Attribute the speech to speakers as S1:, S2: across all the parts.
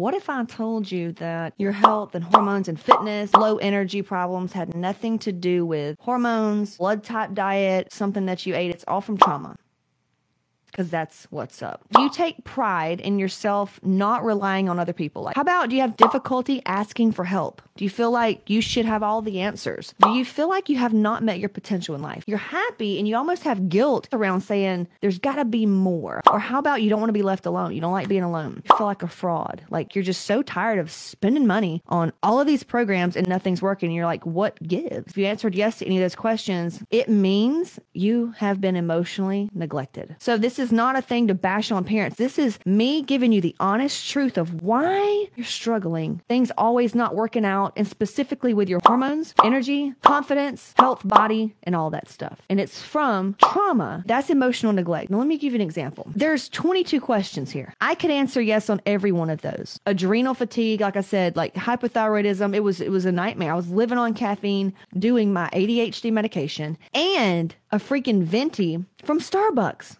S1: What if I told you that your health and hormones and fitness, low energy problems had nothing to do with hormones, blood type diet, something that you ate? It's all from trauma because that's what's up. Do you take pride in yourself not relying on other people? Like, how about do you have difficulty asking for help? Do you feel like you should have all the answers? Do you feel like you have not met your potential in life? You're happy and you almost have guilt around saying there's got to be more. Or how about you don't want to be left alone? You don't like being alone. You feel like a fraud. Like you're just so tired of spending money on all of these programs and nothing's working. You're like, what gives? If you answered yes to any of those questions, it means you have been emotionally neglected. So this is not a thing to bash on parents. This is me giving you the honest truth of why you're struggling. Things always not working out, and specifically with your hormones, energy, confidence, health, body, and all that stuff. And it's from trauma. That's emotional neglect. Now, let me give you an example. There's 22 questions here. I could answer yes on every one of those. Adrenal fatigue, like I said, like hypothyroidism, it was it was a nightmare. I was living on caffeine, doing my ADHD medication, and a freaking venti from Starbucks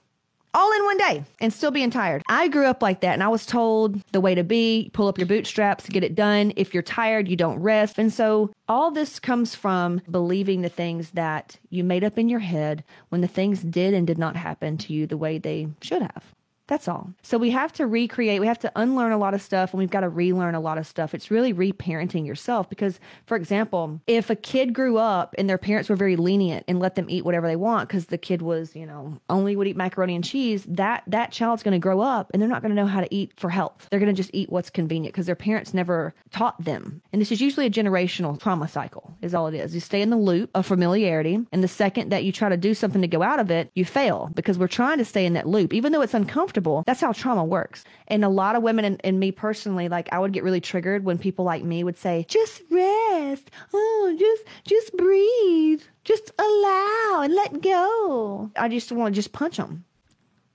S1: all in one day and still being tired. I grew up like that and I was told the way to be, pull up your bootstraps, get it done. If you're tired, you don't rest. And so all this comes from believing the things that you made up in your head when the things did and did not happen to you the way they should have. That's all. So we have to recreate, we have to unlearn a lot of stuff and we've got to relearn a lot of stuff. It's really reparenting yourself because, for example, if a kid grew up and their parents were very lenient and let them eat whatever they want because the kid was, you know, only would eat macaroni and cheese, that that child's going to grow up and they're not going to know how to eat for health. They're going to just eat what's convenient because their parents never taught them. And this is usually a generational trauma cycle, is all it is. You stay in the loop of familiarity, and the second that you try to do something to go out of it, you fail because we're trying to stay in that loop, even though it's uncomfortable comfortable. That's how trauma works. And a lot of women and, and me personally, like I would get really triggered when people like me would say, just rest. Oh, just, just breathe. Just allow and let go. I just want to just punch them.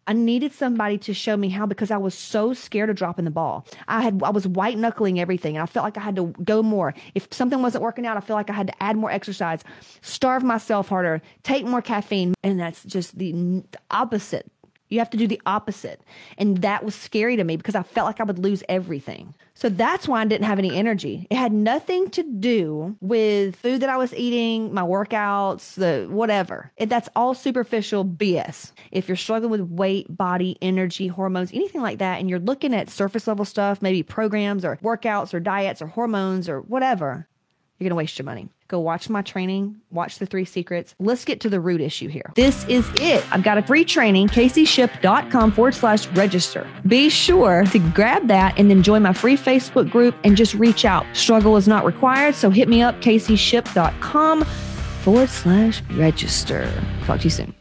S1: I needed somebody to show me how because I was so scared of dropping the ball. I had I was white knuckling everything and I felt like I had to go more. If something wasn't working out, I feel like I had to add more exercise, starve myself harder, take more caffeine, and that's just the opposite you have to do the opposite. And that was scary to me because I felt like I would lose everything. So that's why I didn't have any energy. It had nothing to do with food that I was eating, my workouts, the whatever. It, that's all superficial BS. If you're struggling with weight, body, energy, hormones, anything like that, and you're looking at surface level stuff, maybe programs or workouts or diets or hormones or whatever, you're going to waste your money. Go watch my training, watch the three secrets. Let's get to the root issue here. This is it. I've got a free training, caseyship.com forward slash register. Be sure to grab that and then join my free Facebook group and just reach out. Struggle is not required, so hit me up, caseyship.com forward slash register. Talk to you soon.